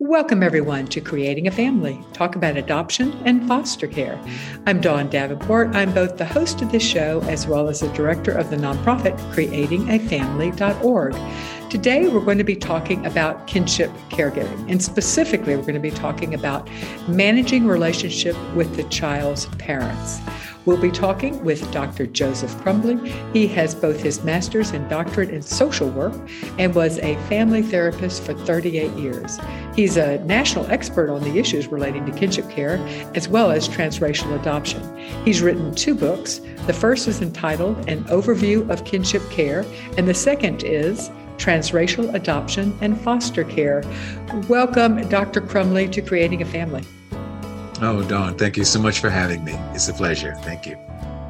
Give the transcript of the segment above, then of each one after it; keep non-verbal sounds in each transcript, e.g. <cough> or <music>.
Welcome, everyone, to Creating a Family. Talk about adoption and foster care. I'm Dawn Davenport. I'm both the host of this show as well as the director of the nonprofit creatingafamily.org. Today, we're going to be talking about kinship caregiving, and specifically, we're going to be talking about managing relationship with the child's parents. We'll be talking with Dr. Joseph Crumbley. He has both his master's and doctorate in social work and was a family therapist for 38 years. He's a national expert on the issues relating to kinship care as well as transracial adoption. He's written two books. The first is entitled An Overview of Kinship Care, and the second is Transracial Adoption and Foster Care. Welcome, Dr. Crumbley, to Creating a Family. Oh, Dawn, thank you so much for having me. It's a pleasure. Thank you.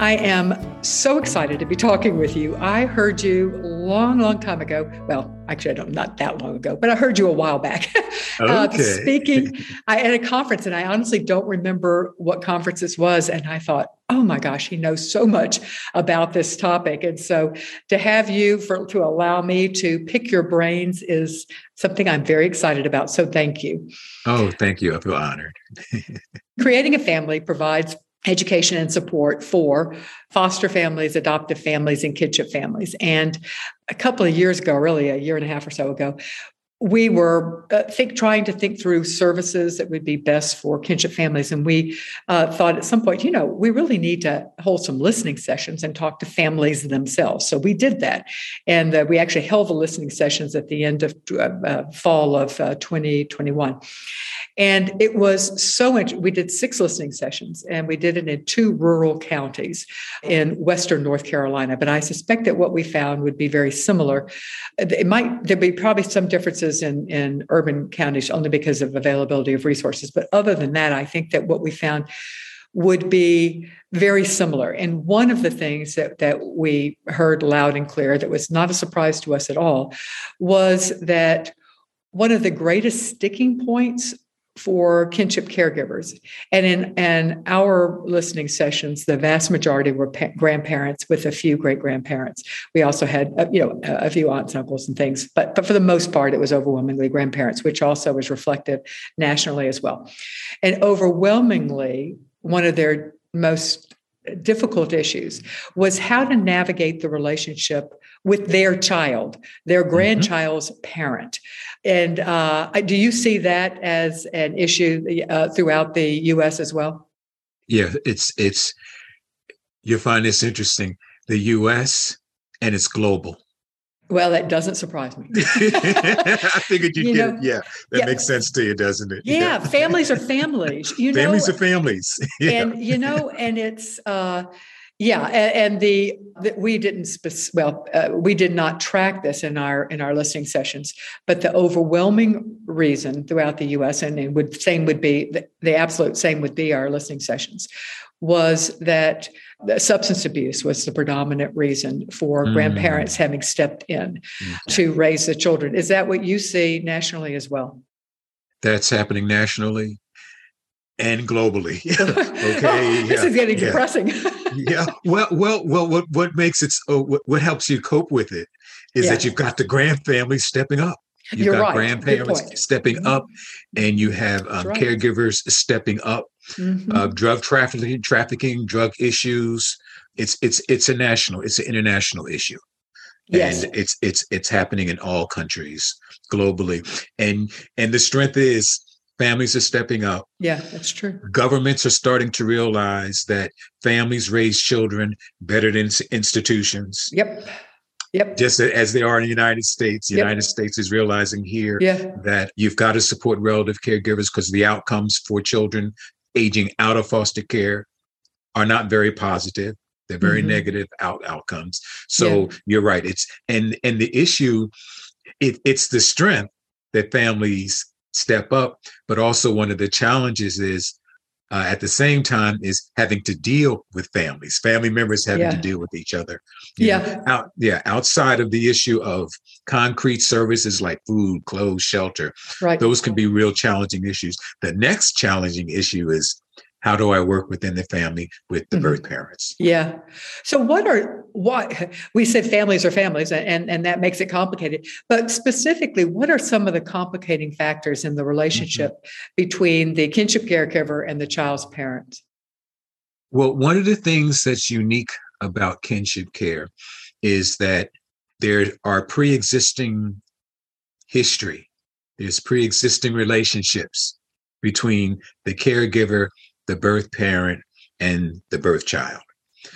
I am so excited to be talking with you. I heard you long, long time ago. Well, actually, I don't not that long ago, but I heard you a while back. <laughs> Uh, okay. uh, speaking <laughs> I, at a conference, and I honestly don't remember what conference this was. And I thought, oh my gosh, he knows so much about this topic. And so to have you for to allow me to pick your brains is something I'm very excited about. So thank you. Oh, thank you. I feel honored. <laughs> Creating a family provides education and support for foster families, adoptive families, and kinship families. And a couple of years ago, really a year and a half or so ago, we were uh, think trying to think through services that would be best for kinship families. And we uh, thought at some point you know we really need to hold some listening sessions and talk to families themselves. So we did that. And uh, we actually held the listening sessions at the end of uh, uh, fall of 2021 uh, and it was so much we did six listening sessions and we did it in two rural counties in western north carolina. But i suspect that what we found would be very similar. It might there'd be probably some differences differences in, in urban counties only because of availability of resources. But other than that, I think that what we found would be very similar. And one of the things that, that we heard loud and clear that was not a surprise to us at all was that one of the greatest sticking points for kinship caregivers. And in and our listening sessions, the vast majority were pa- grandparents with a few great grandparents. We also had uh, you know a, a few aunts uncles and things, but but for the most part, it was overwhelmingly grandparents, which also was reflected nationally as well. And overwhelmingly, one of their most difficult issues was how to navigate the relationship with their child, their mm-hmm. grandchild's mm-hmm. parent. And uh, do you see that as an issue uh, throughout the U.S. as well? Yeah, it's it's you find this interesting. The U.S. and it's global. Well, that doesn't surprise me. <laughs> I figured you, you did. Know, yeah, that yeah. makes sense to you, doesn't it? Yeah, yeah. families are families. <laughs> You families know, are families. <laughs> Yeah. And you know, and it's uh, yeah, and, and the, the, we didn't spe- well, uh, we did not track this in our in our listening sessions, but the overwhelming reason throughout the U.S. and it would same would be the, the absolute same would be our listening sessions was that substance abuse was the predominant reason for mm. grandparents having stepped in mm-hmm. to raise the children. Is that what you see nationally as well? That's happening nationally and globally. <laughs> <laughs> okay, this is getting yeah. depressing. <laughs> yeah. Well, well, well. What what makes it? Oh, what, what helps you cope with it is yeah. that you've got the grand family stepping up. You've You're got right. grandparents stepping mm-hmm. up, and you have um, right. caregivers stepping up. Mm-hmm. Uh, drug trafficking, trafficking, drug issues. It's it's it's a national, it's an international issue. Yes. And it's it's it's happening in all countries globally. And and the strength is Families are stepping up. Yeah, that's true. Governments are starting to realize that families raise children better than institutions. Yep. Yep. Just as they are in the United States, the yep. United States is realizing here yeah. that you've got to support relative caregivers because the outcomes for children aging out of foster care are not very positive. They're very mm-hmm. negative out outcomes. So yeah. you're right. It's and and the issue, it, it's the strength that families step up. But also, one of the challenges is uh, at the same time is having to deal with families, family members having yeah. to deal with each other. yeah, know, out, yeah. Outside of the issue of concrete services like food, clothes, shelter, right. those can be real challenging issues. The next challenging issue is how do I work within the family with the mm-hmm. birth parents? Yeah. So what are what we said families are families and and that makes it complicated. But specifically, what are some of the complicating factors in the relationship mm-hmm. between the kinship caregiver and the child's parent? Well, one of the things that's unique about kinship care is that there are pre-existing history. There's pre-existing relationships between the caregiver the birth parent and the birth child.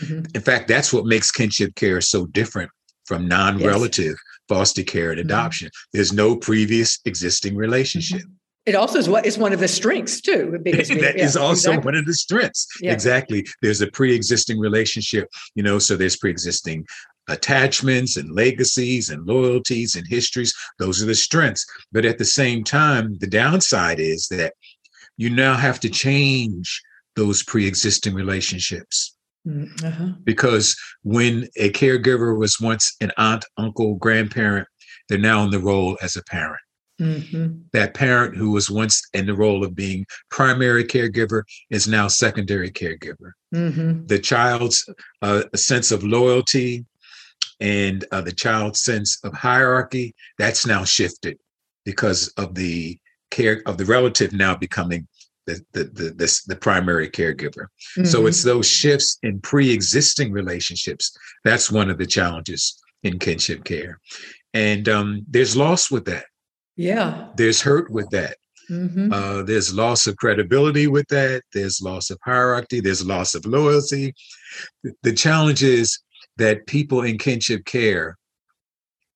Mm-hmm. In fact, that's what makes kinship care so different from non relative yes. foster care and mm-hmm. adoption. Mm-hmm. There's no previous existing relationship. Mm-hmm. It also is what is one of the strengths too. Because <laughs> that yeah, is also exactly. one of the strengths. Yeah. Exactly. There's a pre-existing relationship, you know, so there's pre-existing attachments and legacies and loyalties and histories. Those are the strengths. But at the same time, the downside is that you now have to change those pre-existing relationships mm, uh-huh. because when a caregiver was once an aunt uncle grandparent they're now in the role as a parent mm-hmm. that parent who was once in the role of being primary caregiver is now secondary caregiver mm-hmm. the child's uh, sense of loyalty and uh, the child's sense of hierarchy that's now shifted because of the care of the relative now becoming the the the, the, the primary caregiver. Mm-hmm. So it's those shifts in pre-existing relationships. That's one of the challenges in kinship care. And um, there's loss with that. Yeah. There's hurt with that. Mm-hmm. Uh, there's loss of credibility with that. There's loss of hierarchy. There's loss of loyalty. The challenge is that people in kinship care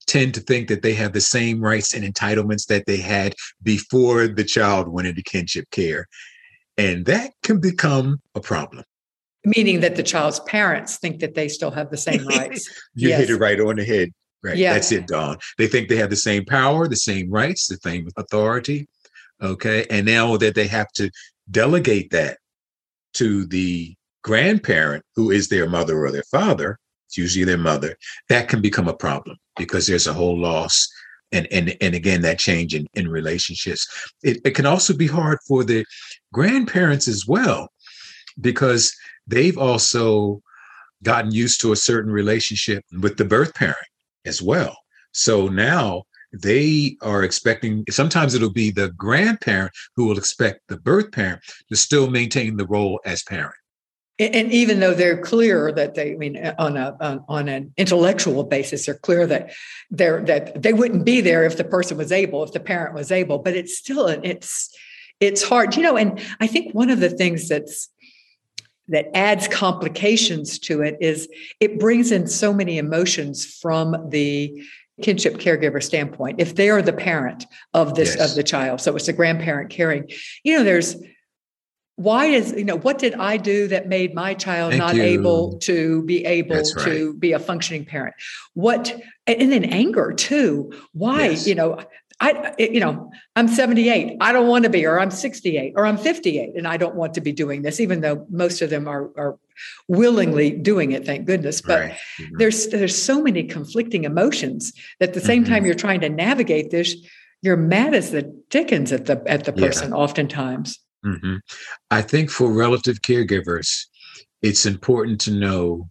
tend to think that they have the same rights and entitlements that they had before the child went into kinship care. And that can become a problem. Meaning that the child's parents think that they still have the same <laughs> rights. you yes. hit it right on the head. Right. Yeah. That's it, Dawn. They think they have the same power, the same rights, the same authority. Okay. And now that they have to delegate that to the grandparent who is their mother or their father, it's usually their mother, that can become a problem because there's a whole loss and and and again that change in, in relationships. It, it can also be hard for the grandparents as well because they've also gotten used to a certain relationship with the birth parent as well. So now they are expecting sometimes it'll be the grandparent who will expect the birth parent to still maintain the role as parent and even though they're clear that they I mean on a on, on, an intellectual basis they're clear that they're that they wouldn't be there if the person was able if the parent was able but it's still it's it's hard you know and i think one of the things that's that adds complications to it is it brings in so many emotions from the kinship caregiver standpoint if they are the parent of this yes. of the child so it's a grandparent caring you know there's why is you know what did i do that made my child Thank not you. able to be able right. to be a functioning parent what and then anger too why yes. you know i you know i'm 78 i don't want to be or i'm 68 or i'm 58 and i don't want to be doing this even though most of them are are willingly doing it thank goodness but right. mm-hmm. there's there's so many conflicting emotions that at the same mm-hmm. time you're trying to navigate this you're mad as the dickens at the at the person yeah. oftentimes Mm-hmm. I think for relative caregivers, it's important to know,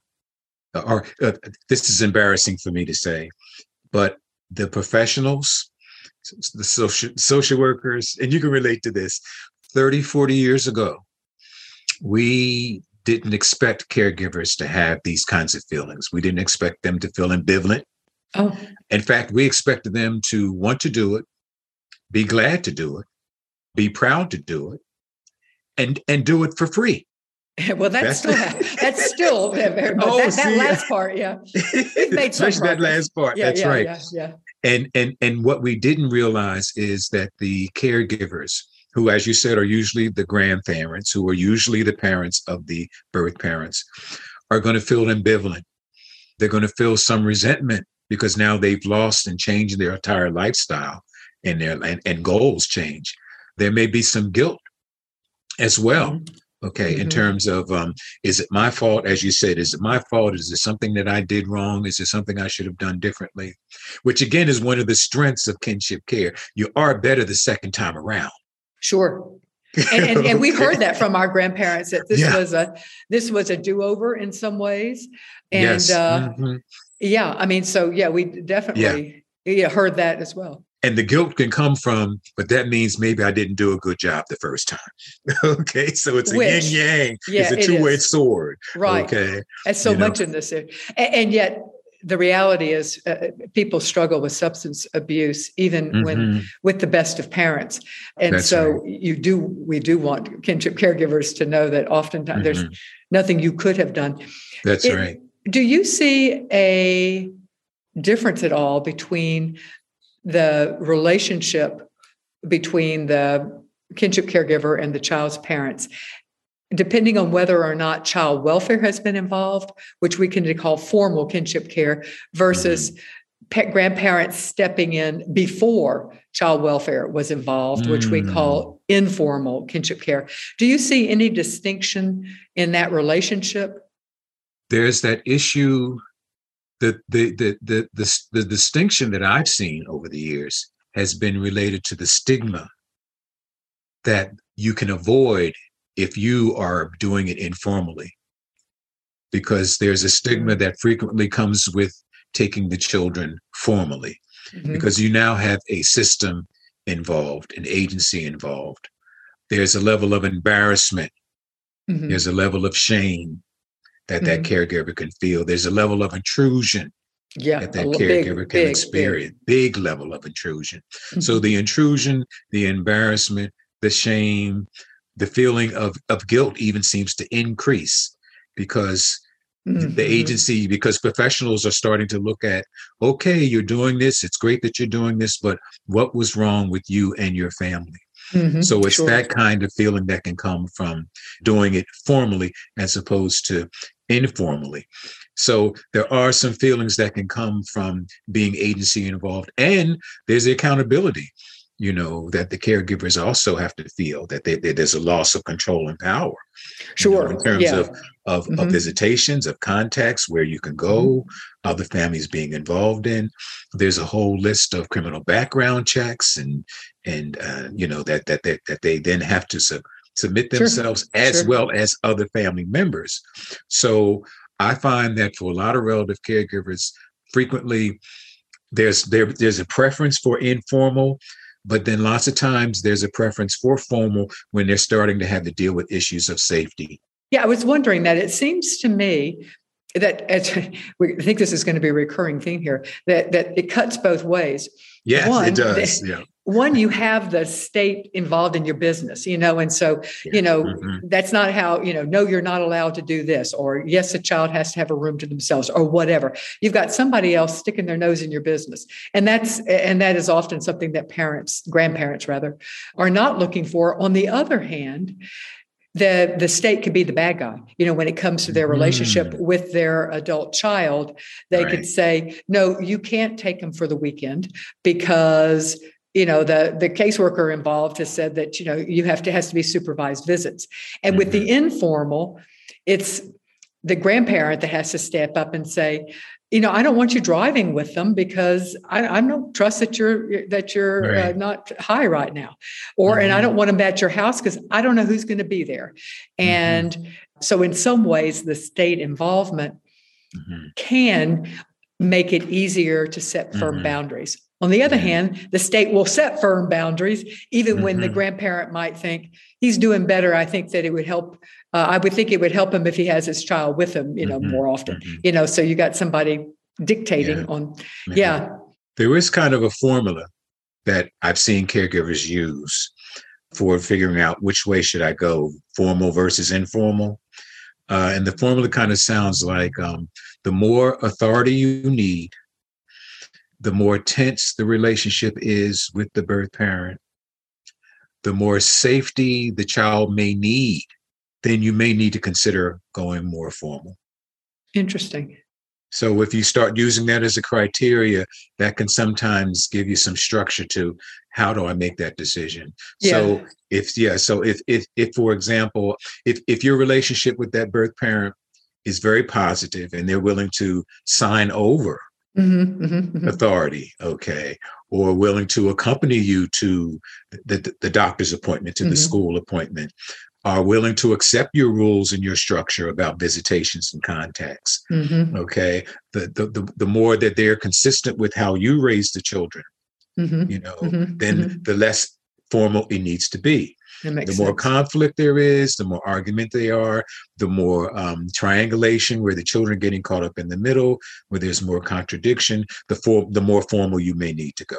or uh, this is embarrassing for me to say, but the professionals, the social social workers, and you can relate to this. 30, 40 years ago, we didn't expect caregivers to have these kinds of feelings. We didn't expect them to feel ambivalent. Oh. In fact, we expected them to want to do it, be glad to do it, be proud to do it, and and do it for free. <laughs> well, that's, still that's still <laughs> very much oh, that, that last part, yeah. Especially that last part. Yeah, that's yeah, right. Yeah, yeah. And and and what we didn't realize is that the caregivers, who, as you said, are usually the grandparents, who are usually the parents of the birth parents, are going to feel ambivalent. They're going to feel some resentment because now they've lost and changed their entire lifestyle and their and, and goals change. There may be some guilt as well. Mm-hmm. Okay, mm-hmm. in terms of um, is it my fault? As you said, is it my fault? Is it something that I did wrong? Is it something I should have done differently? Which again is one of the strengths of kinship care. You are better the second time around. Sure. and, and, and, we heard that from our grandparents that this yeah. was a this was a do-over in some ways and yes. uh, mm-hmm. yeah i mean so yeah we definitely yeah. yeah. heard that as well and the guilt can come from but that means maybe i didn't do a good job the first time. <laughs> Okay so it's a yin yang yeah, it's a two-way sword. Right. Okay and so you much know. in this and, and yet the reality is uh, people struggle with substance abuse even mm-hmm. when with the best of parents. And That's so right. you do we do want kinship caregivers to know that oftentimes mm-hmm. there's nothing you could have done. That's it, right. do you see a difference at all between the relationship between the kinship caregiver and the child's parents depending on whether or not child welfare has been involved, which we can call formal kinship care, versus mm-hmm. grandparents stepping in before child welfare was involved, mm-hmm. which we call mm. informal kinship care. Do you see any distinction in that relationship? There's that issue. The, the, the, the, the, the distinction that I've seen over the years has been related to the stigma that you can avoid if you are doing it informally because there's a stigma mm-hmm. that frequently comes with taking the children formally mm-hmm. because you now have a system involved an agency involved there's a level of embarrassment mm-hmm. there's a level of shame that that mm-hmm. caregiver can feel there's a level of intrusion yeah, that that caregiver big, can big, experience big. big. level of intrusion so mm-hmm. the intrusion the embarrassment the shame the feeling of, of guilt even seems to increase because mm-hmm. the agency because professionals are starting to look at okay you're doing this it's great that you're doing this but what was wrong with you and your family mm-hmm. so it's sure. that kind of feeling that can come from doing it formally as opposed to informally so there are some feelings that can come from being agency involved and there's the accountability you know that the caregivers also have to feel that, they, that there's a loss of control and power sure you know, in terms yeah. of of, mm-hmm. of, visitations of contacts where you can go mm-hmm. other families being involved in there's a whole list of criminal background checks and and uh, you know that that that, that they then have to sub, submit themselves sure. as sure. well as other family members so i find that for a lot of relative caregivers frequently there's there, there's a preference for informal but then lots of times there's a preference for formal when they're starting to have to deal with issues of safety. Yeah, I was wondering that. It seems to me that <laughs> we think this is going to be a recurring theme here that that it cuts both ways. Yes, One, it does. Yeah one you have the state involved in your business you know and so you know mm-hmm. that's not how you know no you're not allowed to do this or yes a child has to have a room to themselves or whatever you've got somebody else sticking their nose in your business and that's and that is often something that parents grandparents rather are not looking for on the other hand the the state could be the bad guy you know when it comes to their relationship mm. with their adult child they right. could say no you can't take them for the weekend because you know the the caseworker involved has said that you know you have to has to be supervised visits and mm-hmm. with the mm-hmm. informal it's the grandparent that has to step up and say you know i don't want you driving with them because i, I don't trust that you're that you're uh, right. uh, not high right now or mm-hmm. and i don't mm-hmm. want them at your house because i don't know who's going to be there mm-hmm. and mm-hmm. so in some ways the state involvement can make it easier to set firm boundaries on the other hand, the state will set firm boundaries, even mm-hmm. when the mm-hmm. grandparent might think he's doing better. I think that it would help. Uh, I would think it would help him if he has his child with him, you know, mm-hmm. more often. Mm-hmm. You know, so you got somebody dictating yeah. on, mm-hmm. yeah. There is kind of a formula that I've seen caregivers use for figuring out which way should I go, formal versus informal. Uh, and the formula kind of sounds like um, the more authority you need, the more tense the relationship is with the birth parent, the more safety the child may need, then you may need to consider going more formal. Interesting. So if you start using that as a criteria, that can sometimes give you some structure to how do I make that decision. Yeah. So if yeah, so if if if for example, if if your relationship with that birth parent is very positive and they're willing to sign over Mm-hmm, mm-hmm, mm-hmm, authority, okay, or willing to accompany you to the, the, the doctor's appointment, to mm-hmm. the school appointment, are willing to accept your rules and your structure about visitations and contacts. Mm-hmm. Okay. The, the, the, the, more that they're consistent with how you raise the children, mm-hmm. you know, mm-hmm. then mm-hmm. the less formal it needs to be. The more sense. conflict there is, the more argument they are, the more um, triangulation where the children are getting caught up in the middle, where there's more contradiction, the, for, the more formal you may need to go.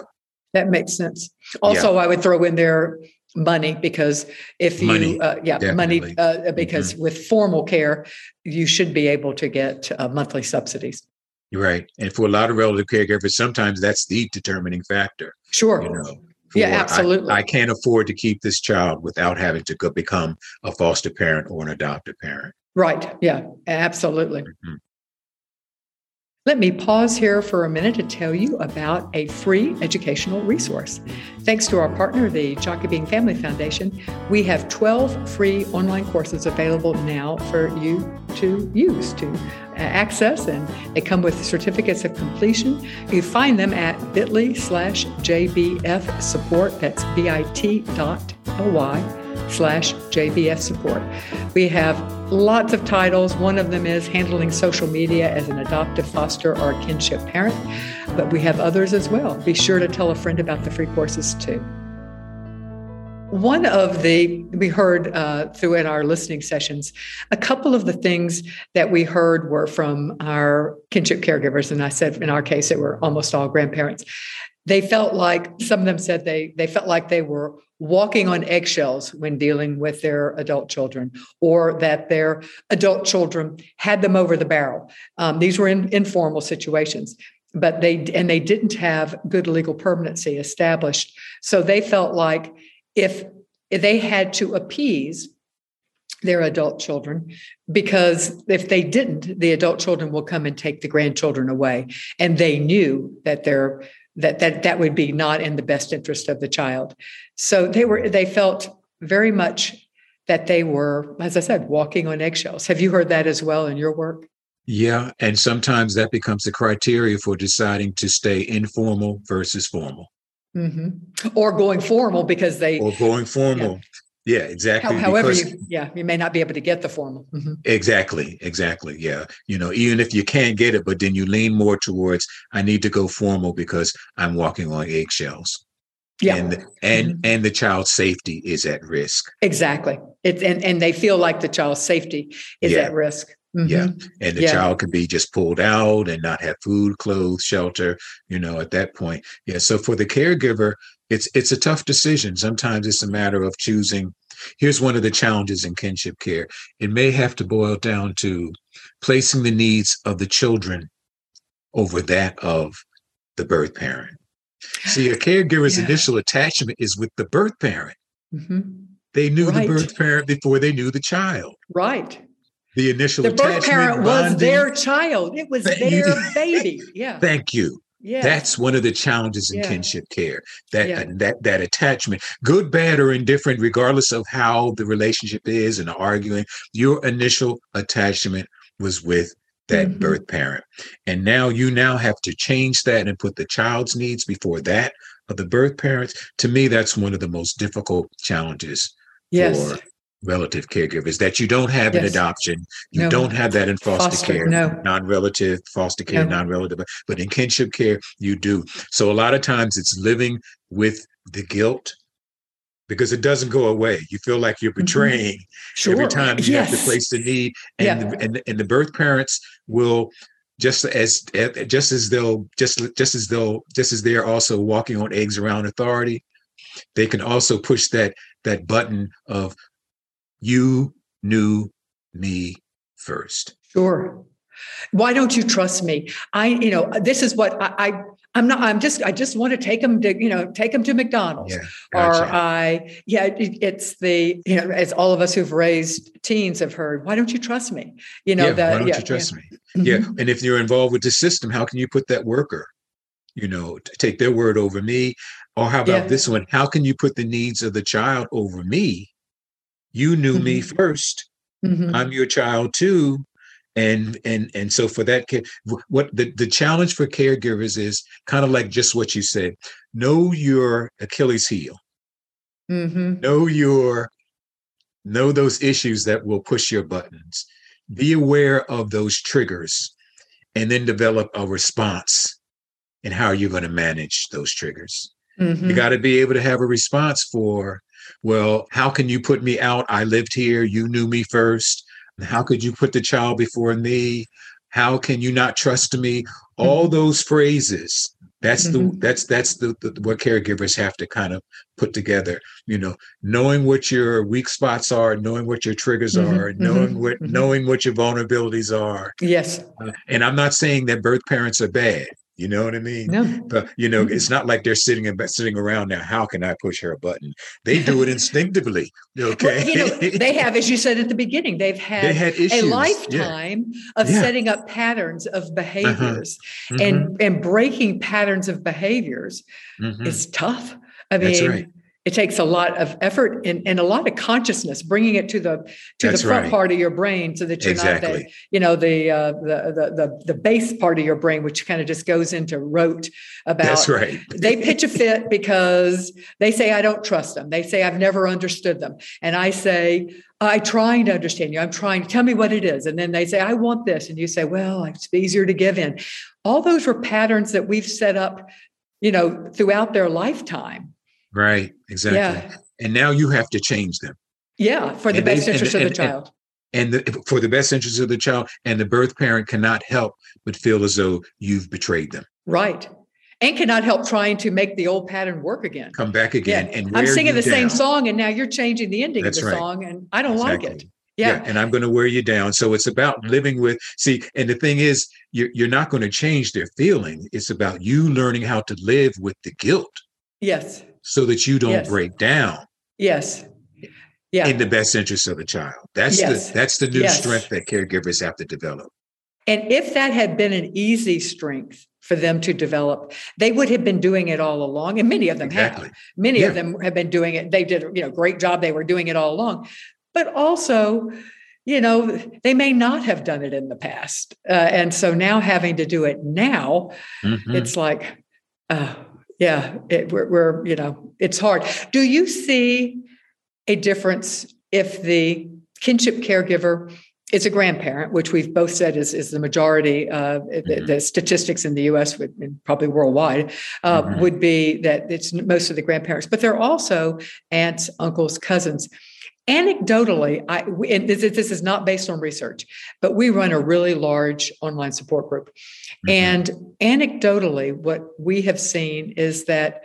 That makes sense. Also, yeah. I would throw in there money because if you uh, yeah definitely. money uh, because mm-hmm. with formal care you should be able to get uh, monthly subsidies. Right. And for a lot of relative caregivers sometimes that's the determining factor sure. you know yeah absolutely I, I, can't afford to keep this child without having to go become a foster parent or an adoptive parent. Right. Yeah absolutely. Mm-hmm. Let me pause here for a minute to tell you about a free educational resource. Thanks to our partner, the Jockey Family Foundation, we have 12 free online courses available now for you to use, to uh, access, and they come with certificates of completion. You find them at bit.ly slash JBF support. That's bit.ly slash JBF support. We have lots of titles. One of them is Handling Social Media as an Adoptive Foster or Kinship Parent, but we have others as well. Be sure to tell a friend about the free courses too. One of the, we heard uh, through in our listening sessions, a couple of the things that we heard were from our kinship caregivers. And I said in our case, it were almost all grandparents. They felt like, some of them said they, they felt like they were walking on eggshells when dealing with their adult children, or that their adult children had them over the barrel. Um, these were in, informal situations, but they and they didn't have good legal permanency established. So they felt like if, if they had to appease their adult children because if they didn't the adult children will come and take the grandchildren away and they knew that their that that that would be not in the best interest of the child. So they were they felt very much that they were as i said walking on eggshells. Have you heard that as well in your work? Yeah and sometimes that becomes the criteria for deciding to stay informal versus formal. Mm-hmm. or going formal because they or going formal yeah. Exactly. however, because, you, yeah, you may not be able to get the formal. Mm-hmm. Exactly, exactly. Yeah, you know, even if you can't get it, but then you lean more towards I need to go formal because I'm walking on eggshells. Yeah, and and mm-hmm. and the child's safety is at risk. Exactly. It's and and they feel like the child's safety is yeah. at risk. Mm-hmm. Yeah. And the yeah. child could be just pulled out and not have food, clothes, shelter, you know, at that point. Yeah. So for the caregiver, it's it's a tough decision. Sometimes it's a matter of choosing. Here's one of the challenges in kinship care. It may have to boil down to placing the needs of the children over that of the birth parent. See, a caregiver's yeah. initial attachment is with the birth parent. Mm-hmm. They knew right. the birth parent before they knew the child. Right the initial the birth parent bonding. was their child it was their baby <laughs> yeah thank you yeah. That's one of the challenges in yeah. kinship care. That yeah. that that attachment, good, bad, or indifferent, regardless of how the relationship is and arguing, your initial attachment was with that mm-hmm. birth parent. And now you now have to change that and put the child's needs before that of the birth parents. To me, that's one of the most difficult challenges yes. for relative caregivers that you don't have yes. in adoption you no. don't have that in foster, foster care no. non-relative foster care no. non-relative but in kinship care you do so a lot of times it's living with the guilt because it doesn't go away you feel like you're mm-hmm. betraying mm-hmm. sure. every time you yes. have to place the need and, yeah. the, and and the birth parents will just as just as they'll just just as they'll just as they're also walking on eggs around authority they can also push that that button of you knew me first. Sure. Why don't you trust me? I, you know, this is what I, I I'm not. I'm just. I just want to take them to, you know, take them to McDonald's. Yeah, gotcha. Or I, yeah, it, it's the, you know, as all of us who've raised teens have heard. Why don't you trust me? You know yeah, that. Why don't yeah, you trust yeah. me? Mm-hmm. Yeah, and if you're involved with the system, how can you put that worker? You know, take their word over me. Or how about this one? How can you put the needs of the child over me? You knew mm-hmm. me 1st i mm-hmm. I'm your child too. and and and so for that kid what the, the challenge for caregivers is kind of like just what you said know your achilles heel mm-hmm. know your know those issues that will push your buttons be aware of those triggers and then develop a response and how are you're going to manage those triggers mm-hmm. you got to be able to have a response for well how can you put me out i lived here you knew me first how could you put the child before me? How can you not trust me? All mm-hmm. those phrases. That's mm-hmm. the that's that's the, the, what caregivers have to kind of put together. You know, knowing what your weak spots are, knowing what your triggers mm-hmm. are, knowing mm-hmm. what mm-hmm. knowing what your vulnerabilities are. Yes. Uh, and I'm not saying that birth parents are bad. You know what I mean? No. But you know, it's not like they're sitting and sitting around now. How can I push her a button? They do it instinctively. <laughs> Okay. Well, you know, they have, as you said at the beginning, they've had, they had a lifetime yeah. of yeah. setting up patterns of uh-huh. behaviors uh-huh. mm-hmm. and and breaking patterns of behaviors mm-hmm. is tough. I mean, right it takes a lot of effort and, and, a lot of consciousness bringing it to the to That's the front right. part of your brain so that you're exactly. not the you know the, uh, the the the the base part of your brain which kind of just goes into rote about That's right. <laughs> they pitch a fit because they say I don't trust them. They say I've never understood them. And I say I'm trying to understand you. I'm trying. To tell me what it is. And then they say I want this. And you say well it's easier to give in. All those were patterns that we've set up you know throughout their lifetime Right, exactly. Yeah. And now you have to change them. Yeah, for the and best they, interest and, of the child. And, the, for the best interest of the child, and the birth parent cannot help but feel as though you've betrayed them. Right. And cannot help trying to make the old pattern work again. Come back again. Yeah. And I'm singing the down. same song, and now you're changing the ending That's of the right. song, and I don't exactly. like it. Yeah. yeah. And I'm going to wear you down. So it's about living with, see, and the thing is, you're, you're not going to change their feeling. It's about you learning how to live with the guilt. Yes so that you don't yes. break down. Yes. Yeah. In the best interest of the child. That's yes. the that's the new yes. strength that caregivers have to develop. And if that had been an easy strength for them to develop, they would have been doing it all along. And many of them exactly. have. Many yeah. of them have been doing it. They did, you know, great job. They were doing it all along. But also, you know, they may not have done it in the past. Uh, and so now having to do it now, mm-hmm. it's like, uh, yeah, it, we're, we're, you know, it's hard. Do you see a difference if the kinship caregiver is a grandparent, which we've both said is, is the majority, uh, mm-hmm. the, the, statistics in the US, would, and probably worldwide, uh, mm-hmm. would be that it's most of the grandparents, but they're also aunts, uncles, cousins. Anecdotally, I, and this, this is not based on research, but we run a really large online support group. Mm-hmm. And anecdotally, what we have seen is that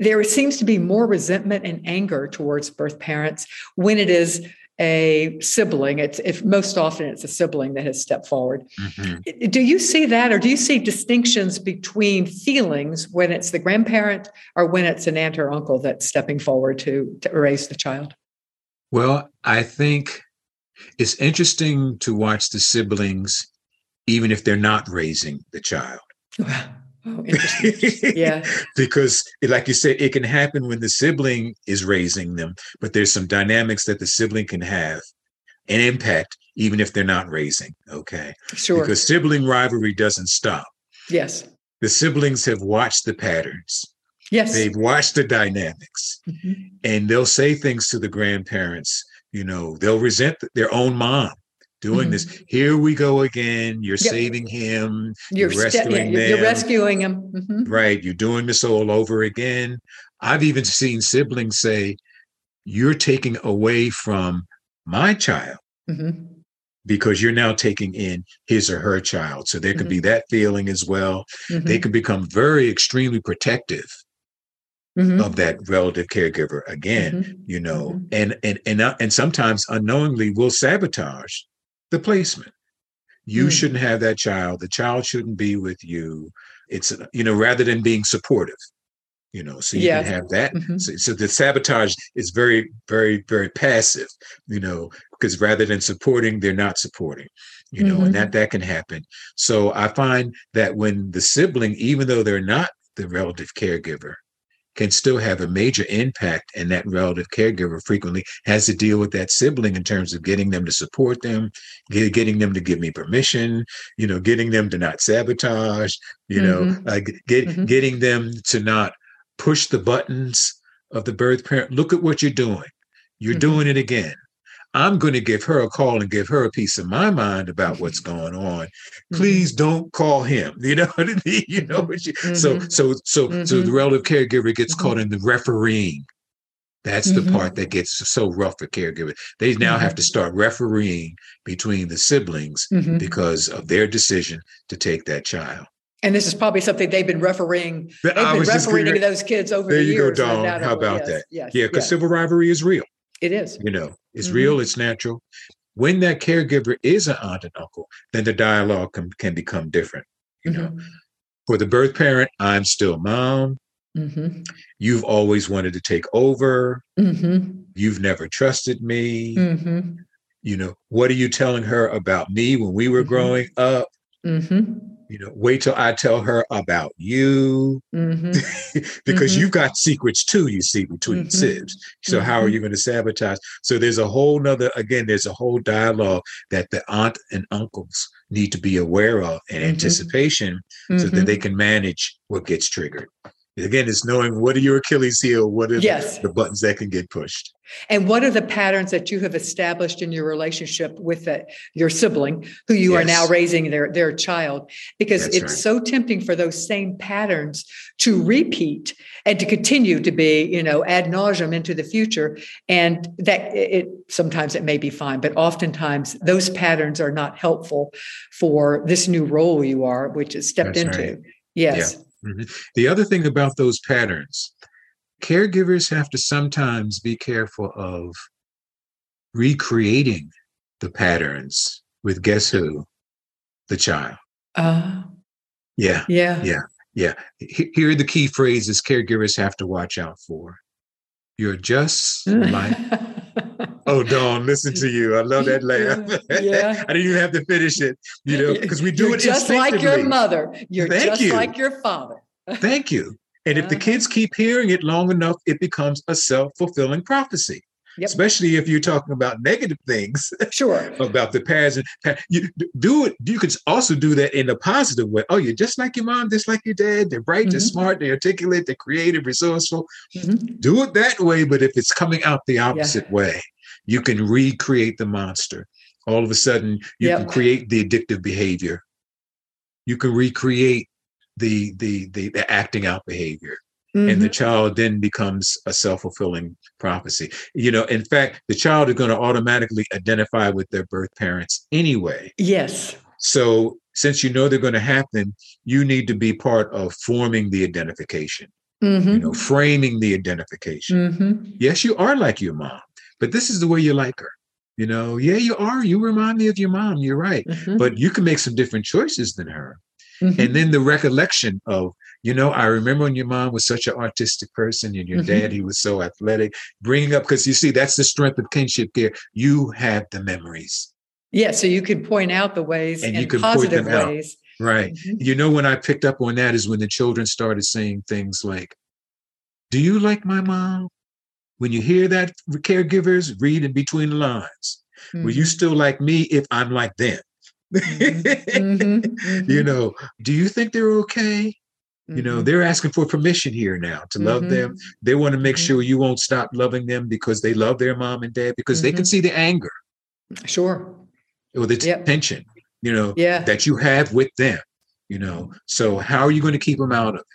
there seems to be more resentment and anger towards birth parents when it is a sibling it's if most often it's a sibling that has stepped forward mm-hmm. do you see that or do you see distinctions between feelings when it's the grandparent or when it's an aunt or uncle that's stepping forward to, to raise the child well, I think it's interesting to watch the siblings, even if they're not raising the child. <laughs> Oh, interesting. yeah. <laughs> because, like you said, it can happen when the sibling is raising them, but there's some dynamics that the sibling can have an impact, even if they're not raising. Okay. Sure. Because sibling rivalry doesn't stop. Yes. The siblings have watched the patterns. Yes. They've watched the dynamics mm-hmm. and they'll say things to the grandparents. You know, they'll resent their own mom doing mm-hmm. this. Here we go again. You're yep. saving him. You're, you're rescuing yeah, You're rescuing him. Mm-hmm. Right. You're doing this all over again. I've even seen siblings say, You're taking away from my child. Mm-hmm. Because you're now taking in his or her child. So there could be mm-hmm. that feeling as well. They mm-hmm. can become very extremely protective mm-hmm. of that relative caregiver again mm-hmm. you know mm-hmm. and and and uh, and sometimes unknowingly will sabotage the placement you mm. shouldn't have that child the child shouldn't be with you it's you know rather than being supportive you know so you yeah. can have that mm-hmm. so, so, the sabotage is very very very passive you know because rather than supporting they're not supporting you know mm-hmm. and that that can happen so i find that when the sibling even though they're not the relative caregiver can still have a major impact and that relative caregiver frequently has to deal with that sibling in terms of getting them to support them get, getting them to give me permission you know getting them to not sabotage you mm-hmm. know uh, get, mm-hmm. getting them to not push the buttons of the birth parent look at what you're doing you're mm-hmm. doing it again I'm going to give her a call and give her a piece of my mind about what's going on. Mm-hmm. Please mm-hmm. don't call him. <laughs> You know what I mean? You know what you, mm-hmm. so so so mm-hmm. so the relative caregiver gets mm-hmm. caught in the refereeing. That's the part that gets so rough for caregivers. They now have to start refereeing between the siblings because of their decision to take that child. And this is probably something they've been refereeing. They've been refereeing those kids over there the years. There you go, Dawn. How about yes, that? Yes, yeah, because yes. civil rivalry is real. It is. You know, it's mm-hmm. real, it's natural. When that caregiver is an aunt and uncle, then the dialogue can, can become different. You mm-hmm. know, for the birth parent, I'm still mom. Mm-hmm. You've always wanted to take over. Mm-hmm. You've never trusted me. Mm-hmm. You know, what are you telling her about me when we were mm-hmm. growing up? You know wait till i tell her about you mm-hmm. <laughs> because mm-hmm. you've got secrets too you see between mm-hmm. sibs so how are mm-hmm. you going to sabotage so there's a whole nother again there's a whole dialogue that the aunt and uncles need to be aware of and mm-hmm. anticipation so that mm-hmm. they can manage what gets triggered again it's knowing what are your achilles heel what are yes. the buttons that can get pushed and what are the patterns that you have established in your relationship with the, your sibling who you yes. are now raising their, their child? Because That's it's right. so tempting for those same patterns to repeat and to continue to be, you know, ad nauseum into the future. And that it sometimes it may be fine, but oftentimes those patterns are not helpful for this new role you are, which is stepped That's into. Right. Yes. Yeah. Mm-hmm. The other thing about those patterns caregivers have to sometimes be careful of recreating the patterns with guess who? The child. Uh, yeah. Yeah. Yeah. Yeah. Here are the key phrases caregivers have to watch out for. You're just <laughs> like. Oh, Dawn, listen to you. I love that laugh. <laughs> Yeah. <laughs> I didn't even have to finish it, you know, because we do You're it just like your mother. You're Thank just you. like your father. <laughs> Thank you. And if the kids keep hearing it long enough, it becomes a self fulfilling prophecy. Yep. Especially if you're talking about negative things, sure, about the parents. You do it. You can also do that in a positive way. Oh, you're just like your mom, just like your dad. They're bright, mm-hmm. they're smart, they're articulate, they're creative, resourceful. Mm-hmm. Do it that way. But if it's coming out the opposite yeah. way, you can recreate the monster. All of a sudden, you yep. can create the addictive behavior. You can recreate the the the, the acting out behavior mm-hmm. and the mm-hmm. child then becomes a self-fulfilling prophecy you know in fact the child is going to automatically identify with their birth parents anyway yes so since you know they're going to happen you need to be part of forming the identification mm-hmm. you know framing the identification mm-hmm. yes you are like your mom but this is the way you like her you know yeah you are you remind me of your mom you're right mm-hmm. but you can make some different choices than her Mm-hmm. And then the recollection of, you know, I remember when your mom was such an artistic person and your mm-hmm. dad, he was so athletic, bringing up, because you see, that's the strength of kinship care. You have the memories. Yeah. So you can point out the ways and you can positive point them ways. Out. Right. Mm-hmm. You know, when I picked up on that is when the children started saying things like, Do you like my mom? When you hear that, caregivers read in between the lines. Will you mm-hmm. still like me if I'm like them? Mm-hmm. <laughs> mm-hmm. you know, do you think they're okay? Mm-hmm. You know, mm-hmm. they're asking for permission here now to love mm-hmm. them. They want to make mm-hmm. sure you won't stop loving them because they love their mom and dad because they can see the anger. Sure. Or the yep. tension, you know, yeah. that you have with them, you know. So how are you going to keep them out of it?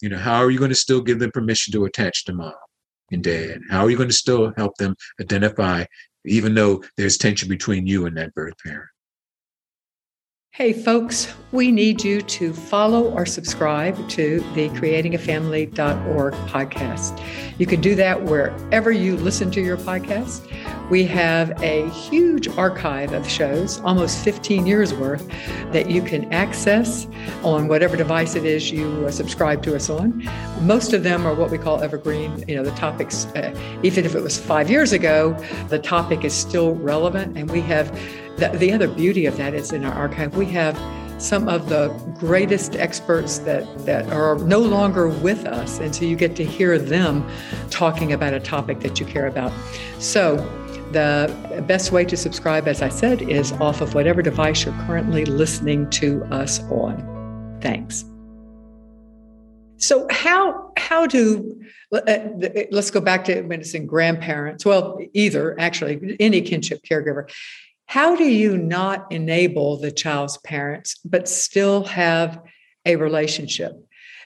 You know, how are you going to still give them permission to attach to mom and dad? How are you going to still help them identify, even though there's tension between you and that birth parent? Hey, folks, we need you to follow or subscribe to the creatingafamily.org podcast. You can do that wherever you listen to your podcast. We have a huge archive of shows, almost 15 years worth, that you can access on whatever device it is you uh, subscribe to us on. Most of them are what we call evergreen. You know, the topics, uh, even if it was five years ago, the topic is still relevant, and we have the, the other beauty of that is in our archive, we have some of the greatest experts that, that are no longer with us. And so you get to hear them talking about a topic that you care about. So the best way to subscribe, as I said, is off of whatever device you're currently listening to us on. Thanks. So how how do uh, let's go back to when it's in grandparents. Well, either actually any kinship caregiver. How do you not enable the child's parents but still have a relationship?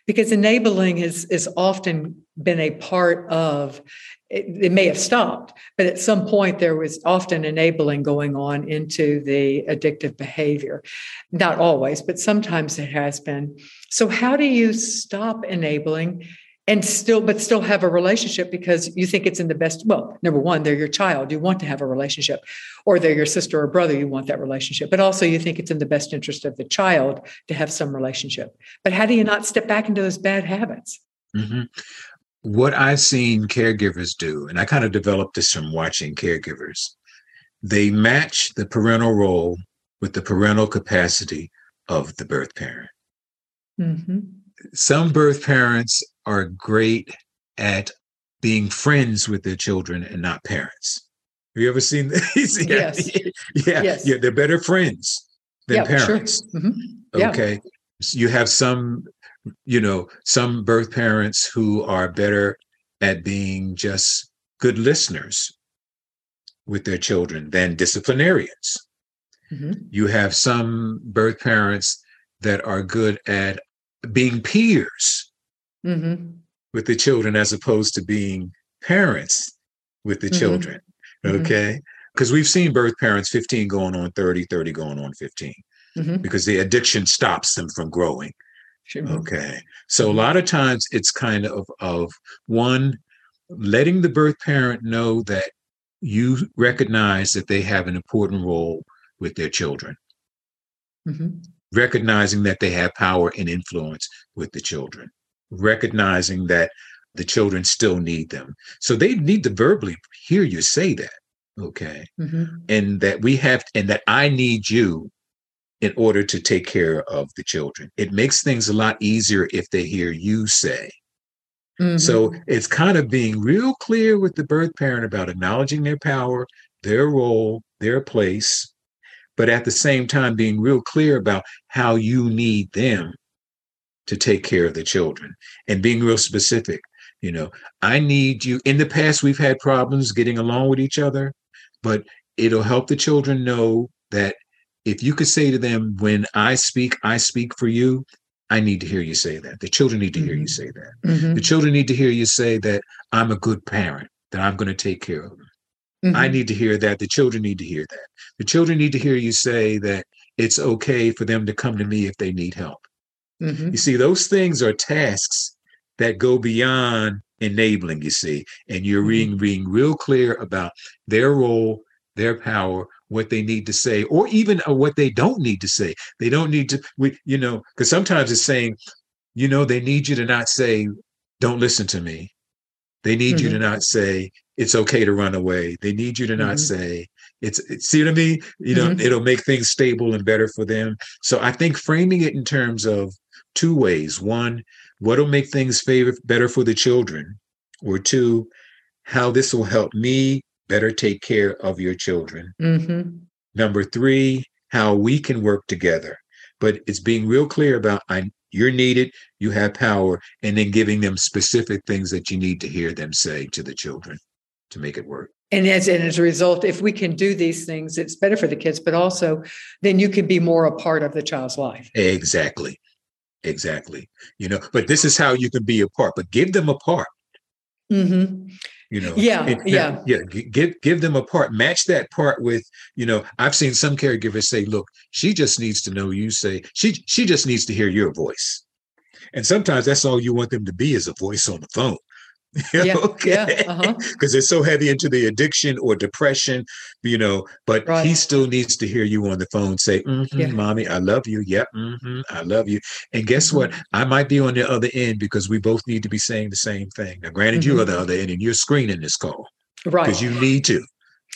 Because enabling has is often been a part of it, it, may have stopped, but at some point there was often enabling going on into the addictive behavior. Not always, but sometimes it has been. So, how do you stop enabling? And still but still have a relationship because you think it's in the best well number one they're your child. You want to have a relationship. Or they're your sister or brother you want that relationship. But also you think it's in the best interest of the child to have some relationship. But how do you not step back into those bad habits? Mm-hmm. What I've seen caregivers do, and I kind of developed this from watching caregivers, they match the parental role with the parental capacity of the birth parent. Mm-hmm. Some birth parents are great at being friends with their children and not parents. Have you ever seen <laughs> this? yeah, yes. <laughs> yeah, yes. yeah. They're better friends than yeah, parents. Sure. Mm-hmm. Okay. Yeah. You have some you know, some birth parents who are better at being just good listeners with their children than disciplinarians. Mm-hmm. You have some birth parents that are good at being peers mm-hmm. with the children as opposed to being parents with the mm-hmm. children. Mm-hmm. Okay. Because we've seen birth parents 15 going on 30, 30 going on 15, mm-hmm. because the addiction stops them from growing. Sure. Okay. So a lot of times it's kind of of one letting the birth parent know that you recognize that they have an important role with their children. Mm-hmm. Recognizing that they have power and influence with the children. Recognizing that the children still need them. So they need to verbally hear you say that. Okay. Mm-hmm. And that we have, and that I need you in order to take care of the children. It makes things a lot easier if they hear you say. Mm-hmm. So it's kind of being real clear with the birth parent about acknowledging their power, their role, their place, but at the same time being real clear about how you need them to take care of the children and being real specific. You know, I need you. In the past, we've had problems getting along with each other, but it'll help the children know that if you could say to them, when I speak, I speak for you, I need to hear you say that. The children need to mm-hmm. hear you mm-hmm. say that. Mm-hmm. The children need to hear you say that I'm a good parent, that I'm going to take care of them. Mm-hmm. I need to hear that. The children need to hear that. The children need to hear you say that it's okay for them to come to me if they need help. Mm-hmm. You see, those things are tasks that go beyond enabling, you see, and you're mm-hmm. being, being real clear about their role, their power, what they need to say or even uh, what they don't need to say they don't need to we you know because sometimes it's saying you know they need you to not say don't listen to me they need mm-hmm. you to mm-hmm. not say it's okay to run away they need you to not mm-hmm. say it's, it's, see what i mean you know mm-hmm. it'll make things stable and better for them so i think framing it in terms of two ways one what'll make things favor, better for the children or two how this will help me better take care of your children. Mm-hmm. Number three, how we can work together. But it's being real clear about I, you're needed, you have power, and then giving them specific things that you need to hear them say to the children to make it work. And as, and as a result, if we can do these things, it's better for the kids, but also then you can be more a part of the child's life. Exactly. Exactly. You know, but this is how you can be a part, but give them a part. Mm-hmm you know yeah and, yeah yeah give give them a part match that part with you know i've seen some caregivers say look she just needs to know you say she she just needs to hear your voice and sometimes that's all you want them to be is a voice on the phone <laughs> yeah, okay. yeah, because uh-huh. they're so heavy into the addiction or depression, you know. But right. he still needs to hear you on the phone say, mm-hmm, yeah. "Mommy, I love you. Yep, mm-hmm, I love you." And guess mm-hmm. what? I might be on the other end because we both need to be saying the same thing. Now, granted, you are the mm-hmm. other end, and you're screening this call, right? Because you need to.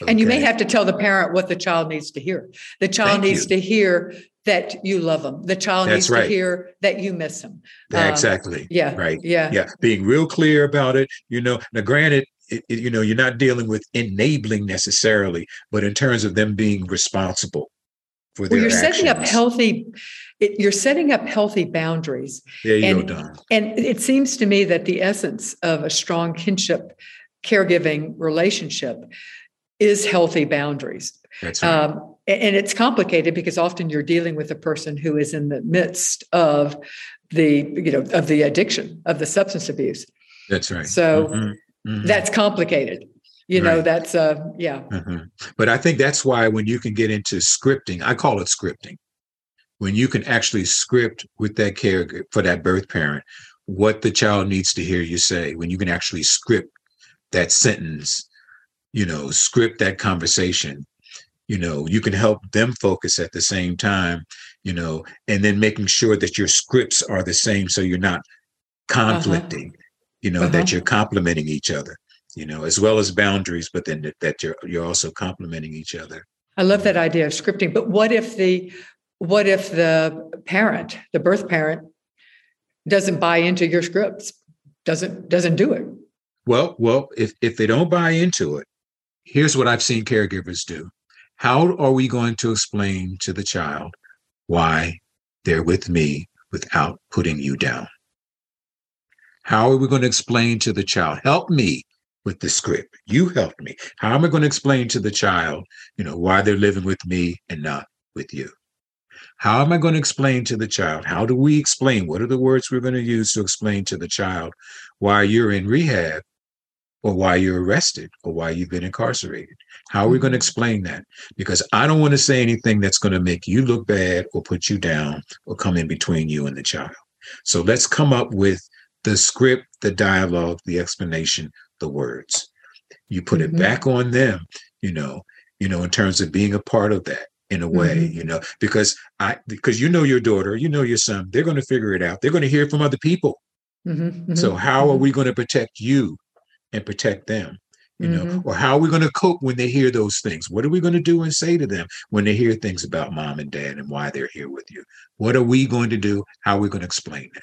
Okay. And you may have to tell the parent what the child needs to hear. The child Thank needs you. to hear that you love them. The child That's needs right. to hear that you miss them. Um, exactly. Yeah. Right. Yeah. Yeah. Being real clear about it. You know, now granted, it, it, you know, you're not dealing with enabling necessarily, but in terms of them being responsible for their well, you're actions. setting up healthy it, you're setting up healthy boundaries. There you and, go, Don. And it seems to me that the essence of a strong kinship caregiving relationship is healthy boundaries. That's right. Um, and it's complicated because often you're dealing with a person who is in the midst of the you know of the addiction of the substance abuse. That's right. So mm-hmm. Mm-hmm. that's complicated. You right. know, that's uh yeah. Mm-hmm. But I think that's why when you can get into scripting, I call it scripting. When you can actually script with that care for that birth parent what the child needs to hear you say, when you can actually script that sentence, you know, script that conversation, you know, you can help them focus at the same time, you know, and then making sure that your scripts are the same so you're not uh-huh. conflicting, uh-huh. you know, uh-huh. that you're complementing each other, you know, as well as boundaries, but then that, that you're you're also complementing each other. I love that idea of scripting, but what if the what if the parent, the birth parent, doesn't buy into your scripts, doesn't doesn't do it? Well, well, if if they don't buy into it, here's what I've seen caregivers do. How are we going to explain to the child why they're with me without putting you down? How are we going to explain to the child, help me with the script? You helped me. How am I going to explain to the child, you know, why they're living with me and not with you? How am I going to explain to the child? How do we explain? What are the words we're going to use to explain to the child why you're in rehab or why you're arrested or why you've been incarcerated? How are we going to mm-hmm. explain that? Because I don't want to say anything that's going to make you look bad or put you down or come in between you and the child. So let's come up with the script, the dialogue, the explanation, the words. You put mm-hmm. it back on them, you know, you know, in terms of being a part of that in a way, mm-hmm. you know, because I because you know your daughter, you know your son, they're going to figure it out. They're going to hear from other people. Mm-hmm. mm-hmm. So how are mm-hmm. we going to protect you and protect them? You know, mm-hmm. or how are we going to cope when they hear those things? What are we going to do and say to them when they hear things about mom and dad and why they're here with you? What are we going to do? How are we going to explain that?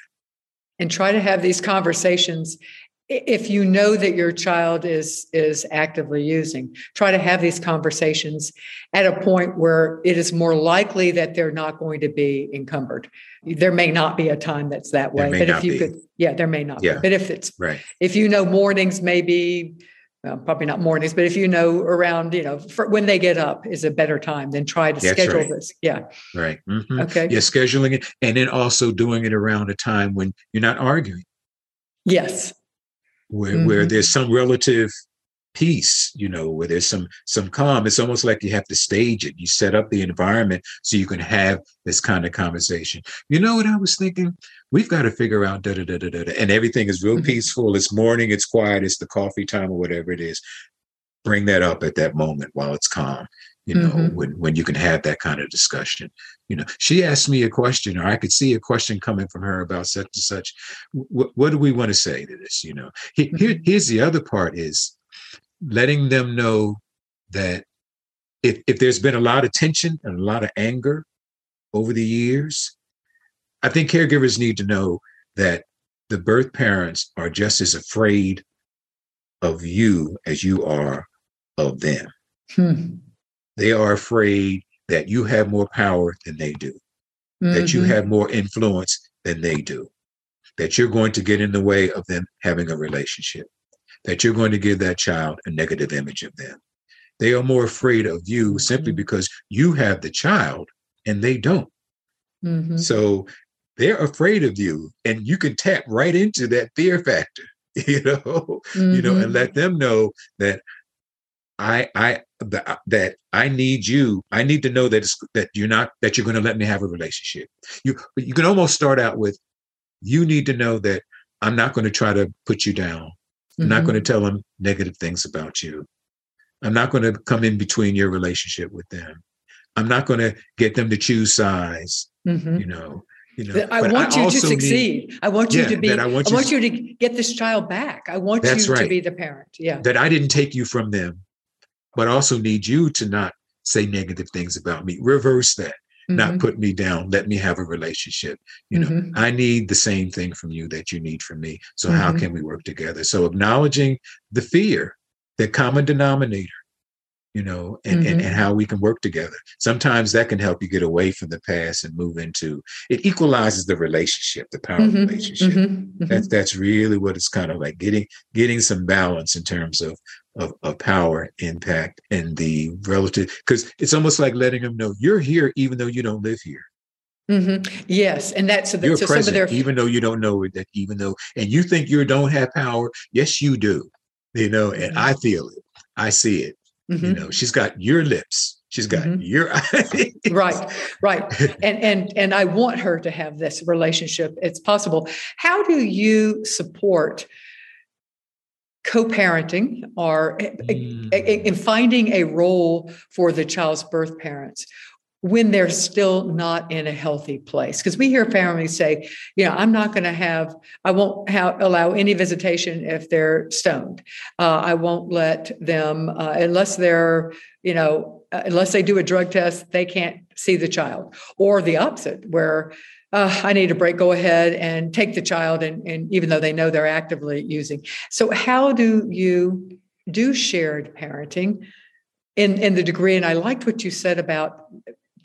And try to have these conversations if you know that your child is is actively using try to have these conversations at a point where it is more likely that they're not going to be encumbered there may not be a time that's that way but if you be. could yeah there may not yeah. be. but if it's right if you know mornings maybe well, probably not mornings, but if you know around, you know, when they get up is a better time, then try to That's schedule right. this. Yeah. Right. Mm-hmm. Okay. Yeah. Scheduling it and then also doing it around a time when you're not arguing. Yes where mm-hmm. where there's some relative peace you know where there's some some calm. It's almost like you have to stage it. You set up the environment so you can have this kind of conversation. You know what i was thinking? We've got to figure out da da da da da and everything is real mm-hmm. peaceful. It's morning it's quiet it's the coffee time or whatever it is. Bring that up at that moment while it's calm you know mm-hmm. when when you can have that kind of discussion you know she asked me a question or i could see a question coming from her about such and such what, what do we want to say to this you know here, mm-hmm. here's the other part is letting them know that if, if there's been a lot of tension and a lot of anger over the years i think caregivers need to know that the birth parents are just as afraid of you as you are of them hmm. They are afraid that you have more power than they do, mm-hmm. that you mm-hmm. have more influence than they do, that you're going to get in the way of them having a relationship, that you're going to give that child a negative image of them. They are more afraid of you mm-hmm. simply because you have the child and they don't. Mm-hmm. So they're afraid of you, and you can tap right into that fear factor, <laughs> you know, you know, and mm-hmm. let them know that I I that, that I need you. I need to know that it's, that you're not that you're going to let me have a relationship. You you can almost start out with you need to know that I'm not going to try to put you down. I'm mm-hmm. not going to tell them negative things about you. I'm not going to come in between your relationship with them. I'm not going to get them to choose sides. Mm-hmm. You know, you know, I want I you to succeed. Need, I want you yeah, to be. I want, I want you, to get this child back. I want you right. to be the parent. Yeah. That I didn't take you from them. But I also need you to not say negative things about me. Reverse that. Mm-hmm. Not put me down. Let me have a relationship. You know, mm-hmm. I need the same thing from you that you need from me. So how mm-hmm. can we work together? So acknowledging the fear, the common denominator, you know, and, mm-hmm. and, and, how we can work together. Sometimes that can help you get away from the past and move into it equalizes the relationship, the power mm-hmm. relationship. Mm-hmm. That's mm-hmm. that's really what it's kind of like getting getting some balance in terms of of, of power, impact, and the relative because it's almost like letting them know you're here even though you don't live here. Mm-hmm. Yes, and that's so, you're so present, their... even though you don't know it. that. Even though, and you think you don't have power, yes, you do. You know, and mm-hmm. I feel it, I see it, Mm-hmm. You know, she's got your lips. She's got mm-hmm. your <laughs> eyes. right, right. And and and I want her to have this relationship. It's possible. How do you support co-parenting or mm. in finding a role for the child's birth parents when they're still not in a healthy place because we hear families say you know i'm not going to have i won't allow any visitation if they're stoned uh, i won't let them uh, unless they're you know uh, unless they do a drug test they can't see the child or the opposite where uh, I need a break, go ahead and take the child, and, and even though they know they're actively using. So, how do you do shared parenting in, in the degree? And I liked what you said about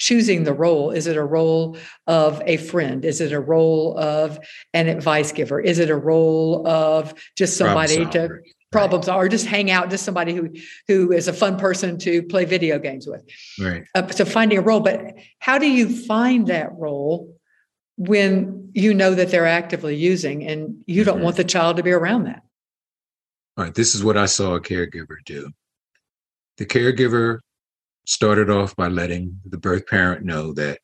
choosing the role? Is it a role of a friend? Is it a role of an advice giver? Is it a role of just somebody to problems right. or just hang out just somebody who who is a fun person to play video games with? Right. Uh, so finding a role but how do you find that role when you know that they're actively using and you don't mm-hmm. want the child to be around that? All right this is what i saw a caregiver do. The caregiver started off by letting the birth parent know that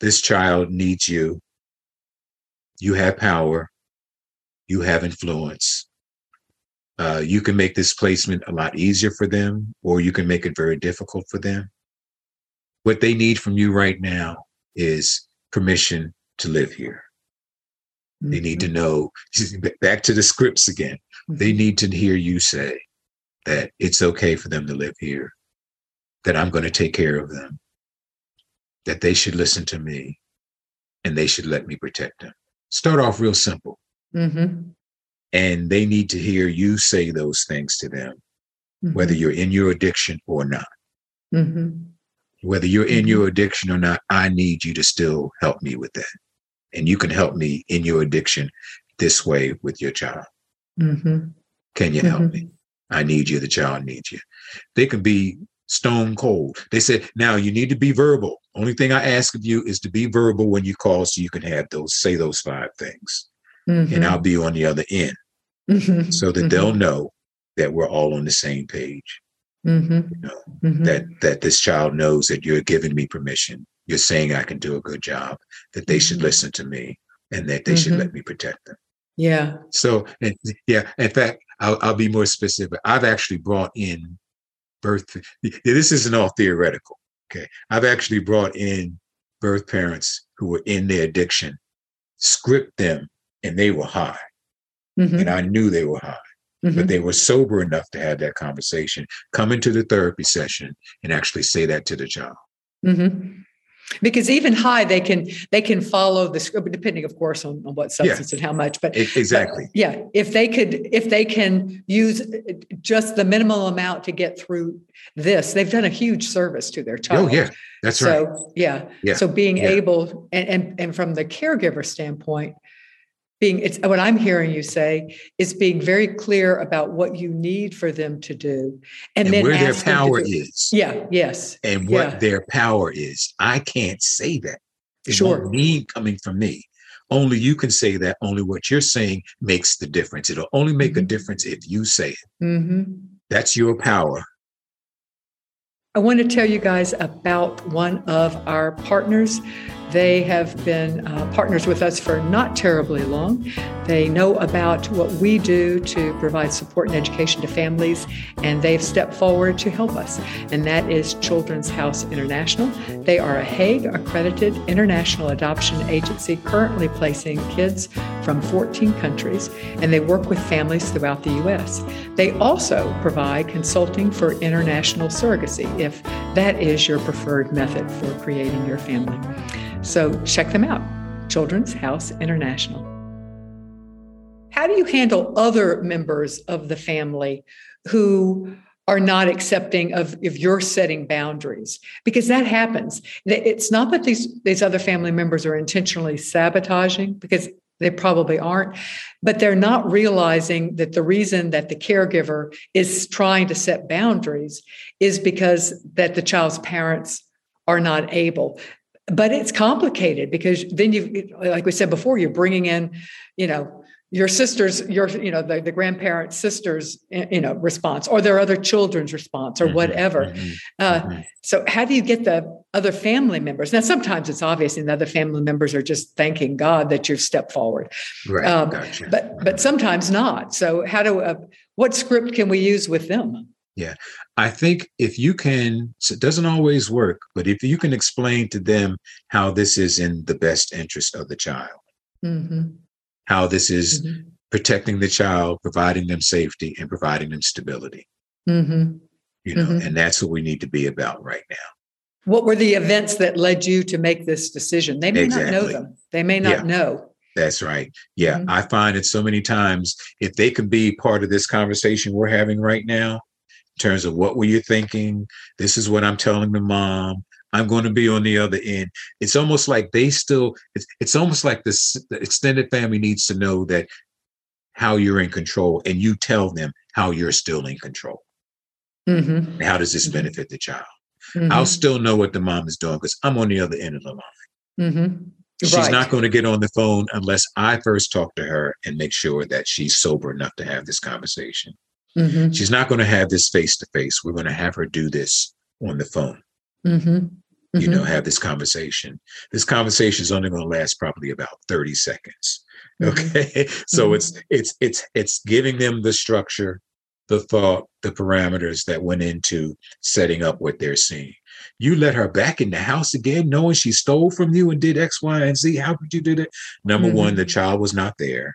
this child needs you. You have power. You have influence. Uh, you can make this placement a lot easier for them, or you can make it very difficult for them. What they need from you right now is permission to live here. Mm-hmm. They need to mm-hmm. know, back to the scripts again, mm-hmm. they need to hear you say that it's okay for them to live here that I'm going to take care of them, that they should listen to me, and they should let me protect them. Start off real simple. Mm-hmm. And they need to hear you say those things to them, mm-hmm. whether you're in your addiction or not. Mm-hmm. Whether you're in your mm-hmm. addiction or not, I need you to still help me with that. And you can help me in your addiction this way with your child. Mm-hmm. Can you help mm-hmm. me? I need you. The child needs you. They can be stone cold. They said, now you need to be verbal. Only thing I ask of you is to be verbal when you call so you can have those, say those five things. Mm-hmm. And I'll be on the other end mm-hmm. so that mm-hmm. they'll know that we're all on the same page. Mm-hmm. You know, mm-hmm. that that this child knows that you're giving me permission. You're saying I can do a good job, that they should listen to me and that they should let me protect them. Yeah. So, and, yeah, in fact, I'll, I'll be more specific. I've actually brought in birth. This isn't all theoretical. Okay. I've actually brought in birth parents who were in their addiction, script them, and they were high. Mm-hmm. And I knew they were high. Mm-hmm. But they were sober enough to have that conversation, come into the therapy session and actually say that to the child. Mm-hmm because even high they can they can follow the script depending of course on, on what substance yeah. and how much but exactly but, yeah if they could if they can use uh, just the minimal amount to get through this they've done a huge service to their child oh yeah that's so, right yeah. yeah so being yeah. able and, and and from the caregiver standpoint being it's what i'm hearing you say is being very clear about what you need for them to do and, and then where their power is. Yeah yes. And what yeah. their power is. I can't say that. It sure. need coming from me. Only you can say that. Only what you're saying makes the difference. It'll only make mm-hmm. a difference if you say it. Mm-hmm. that's your power. I want to tell you guys about one of our partners They have been uh, partners with us for not terribly long. They know about what we do to provide support and education to families, and they've stepped forward to help us. And that is Children's House International. They are a Hague accredited international adoption agency currently placing kids from 14 countries, and they work with families throughout the U.S. They also provide consulting for international surrogacy if that is your preferred method for creating your family. So check them out. Children's House International. How do you handle other members of the family who are not accepting of if you're setting boundaries? Because that happens. It's not that these these other family members are intentionally sabotaging because they probably aren't but they're not realizing that the reason that the caregiver is trying to set boundaries is because that the child's parents are not able but it's complicated because then you like we said before you're bringing in you know your sister's your you know the, the grandparents sister's you know response or their other children's response or mm-hmm, whatever. Mm-hmm, uh, mm-hmm. so how do you get the other family members? Now sometimes it's obvious and the other family members are just thanking god that you've stepped forward. Right. Um, gotcha. but but sometimes not. So how do uh, what script can we use with them yeah. I think if you can, so it doesn't always work, but if you can explain to them how this is in the best interest of the child, mm-hmm. how this is mm-hmm. protecting the child, providing them safety, and providing them stability. Mm-hmm. You know, mm-hmm. and that's what we need to be about right now. What were the events that led you to make this decision? They may exactly. not know them. They may not yeah. know. That's right. Yeah. Mm-hmm. I find it so many times if they can be part of this conversation we're having right now, terms of what were you thinking? This is what I'm telling the mom. I'm going to be on the other end. It's almost like they still, it's, it's almost like this, the extended family needs to know that how you're in control and you tell them how you're still in control. Mm-hmm. How does this mm-hmm. benefit the child? Mm-hmm. I'll still know what the mom is doing because I'm on the other end of the line. Mm-hmm. She's right. not going to get on the phone unless I first talk to her and make sure that she's sober enough to have this conversation. Mm-hmm. She's not going to have this face to face. We're going to have her do this on the phone. Mm-hmm. You know, mm-hmm. have this conversation. This conversation is only going to last probably about 30 seconds. Mm-hmm. Okay. <laughs> so mm-hmm. it's it's it's it's giving them the structure, the thought, the parameters that went into setting up what they're seeing. You let her back in the house again, knowing she stole from you and did X, Y, and Z. How could you do that? Number one, the mm-hmm. child was not there.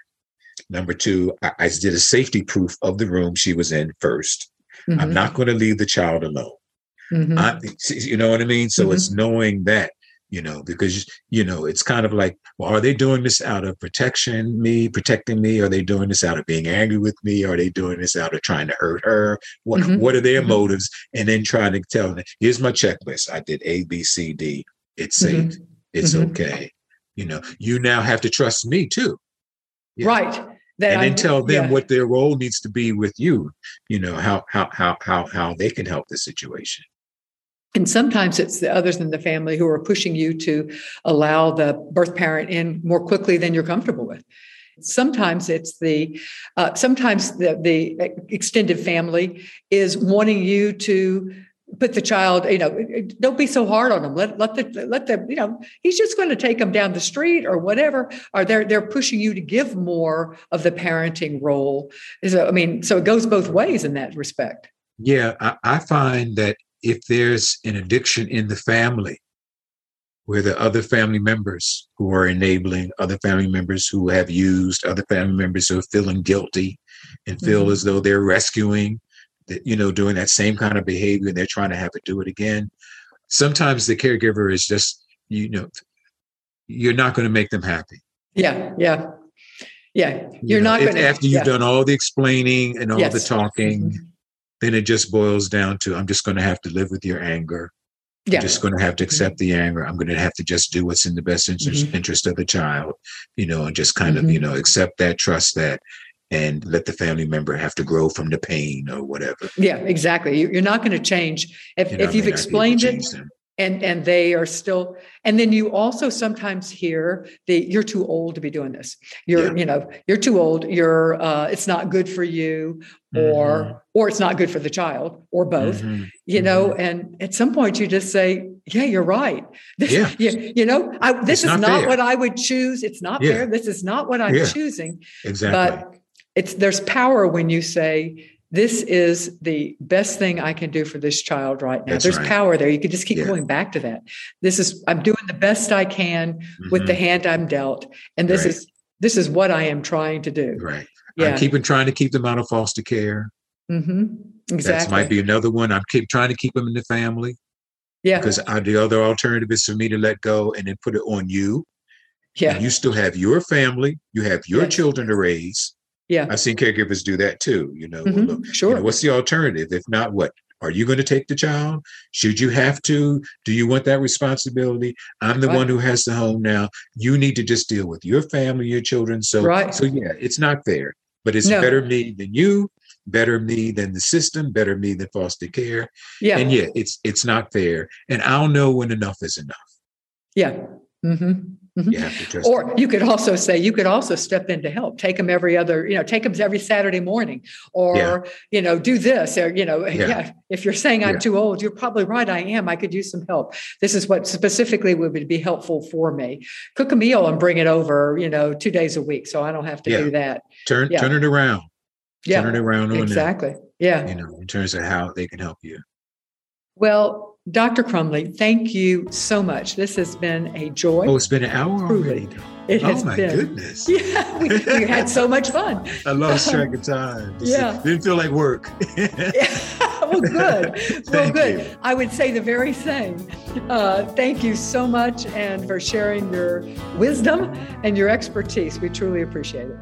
Number two, I, I did a safety proof of the room she was in 1st i mm-hmm. I'm not going to leave the child alone. Mm-hmm. I, you know what I mean? So mm-hmm. it's knowing that, you know, because, you know, it's kind of like, well, are they doing this out of protection, me, protecting me? Are they doing this out of being angry with me? Are they doing this out of trying to hurt her? What, mm-hmm. what are their mm-hmm. motives? And then trying to tell them, here's my checklist. I did A, B, C, D. It's mm-hmm. safe. It's okay. You know, you now have to trust me too. Yeah. Right that and then tell them yeah. what their role needs to be with you you know how how how how how they can help the situation and sometimes it's the others in the family who are pushing you to allow the birth parent in more quickly than you're comfortable with sometimes it's the uh, sometimes the, the extended family is wanting you to put the child, you know, don't be so hard on them. Let let the let the you know he's just going to take them down the street or whatever. Or they're they're pushing you to give more of the parenting role. So I mean, so it goes both ways in that respect. Yeah, I, I find that if there's an addiction in the family, where the other family members who are enabling, other family members who have used, other family members who are feeling guilty and feel mm-hmm. as though they're rescuing you know, doing that same kind of behavior and they're trying to have it do it again. Sometimes the caregiver is just, you know, you're not going to make them happy. Yeah, yeah. Yeah, you're you know, not going to. After you've yeah. done all the explaining and all yes. the talking, mm-hmm. then it just boils down to I'm just going to have to live with your anger. Yeah. I'm just going to have to accept mm-hmm. the anger. I'm going to have to just do what's in the best interest, mm-hmm. interest of the child, you know, and just kind of, you mm-hmm. know, accept that, trust that, and let the family member have to grow from the pain or whatever. Yeah, exactly. You're not going to change if, if you've explained it. Them. And, and they are still and then you also sometimes hear the you're too old to be doing this you're yeah. you know you're too old you're uh, it's not good for you or mm-hmm. or it's not good for the child or both mm-hmm. you know mm-hmm. and at some point you just say yeah, you're right. This, yeah. you, you know, I, this it's is not, not what I would choose. It's not yeah. fair. This is not what I'm yeah. choosing. Exactly. But it's there's power when you say this is the best thing I can do for this child right now. That's There's right. power there. You can just keep yeah. going back to that. This is I'm doing the best I can mm-hmm. with the mm-hmm. hand I'm dealt, and this right. is this is what I am trying to do. Right. Yeah. I'm keeping trying to keep them out of foster care. Mm-hmm. Exactly. That might be another one. I'm keep trying to keep them in the family. Yeah. Because I, the other alternative is for me to let go and then put it on you. Yeah. And you still have your family. You have your yes. children to raise yeah. I've seen caregivers do that too. You know, mm-hmm. look, sure. You know, what's the alternative? If not, what? Are you going to take the child? Should you have to? Do you want that responsibility? I'm the right. one who has the home now. You need to just deal with your family, your children. So, right. so yeah, it's not fair, but it's no. better me than you, better me than the system, better me than foster care. Yeah. And yeah, it's it's not fair. And I'll know when enough is enough. Yeah. Mm-hmm. Mm-hmm. You or you could also say you could also step in to help. Take them every other, you know, take them every Saturday morning, or yeah. you know, do this, or you know, yeah. yeah if you're saying I'm yeah. too old, you're probably right. I am. I could use some help. This is what specifically would be helpful for me. Cook a meal and bring it over, you know, two days a week, so I don't have to do that. Turn turn it around. Yeah, turn it around. exactly. Them, yeah. You know, in terms of how they can help you. Well, Dr. Crumbley, thank you so much. This has been a joy. Oh, it's been an hour Truly. already. It has oh my been. goodness. <laughs> Yeah, we, we, had so much fun. <laughs> I lost track of time. yeah. Didn't feel like work. <laughs> well, good. well, good. You. I would say the very same. Uh, thank you so much and for sharing your wisdom and your expertise. We truly appreciate it.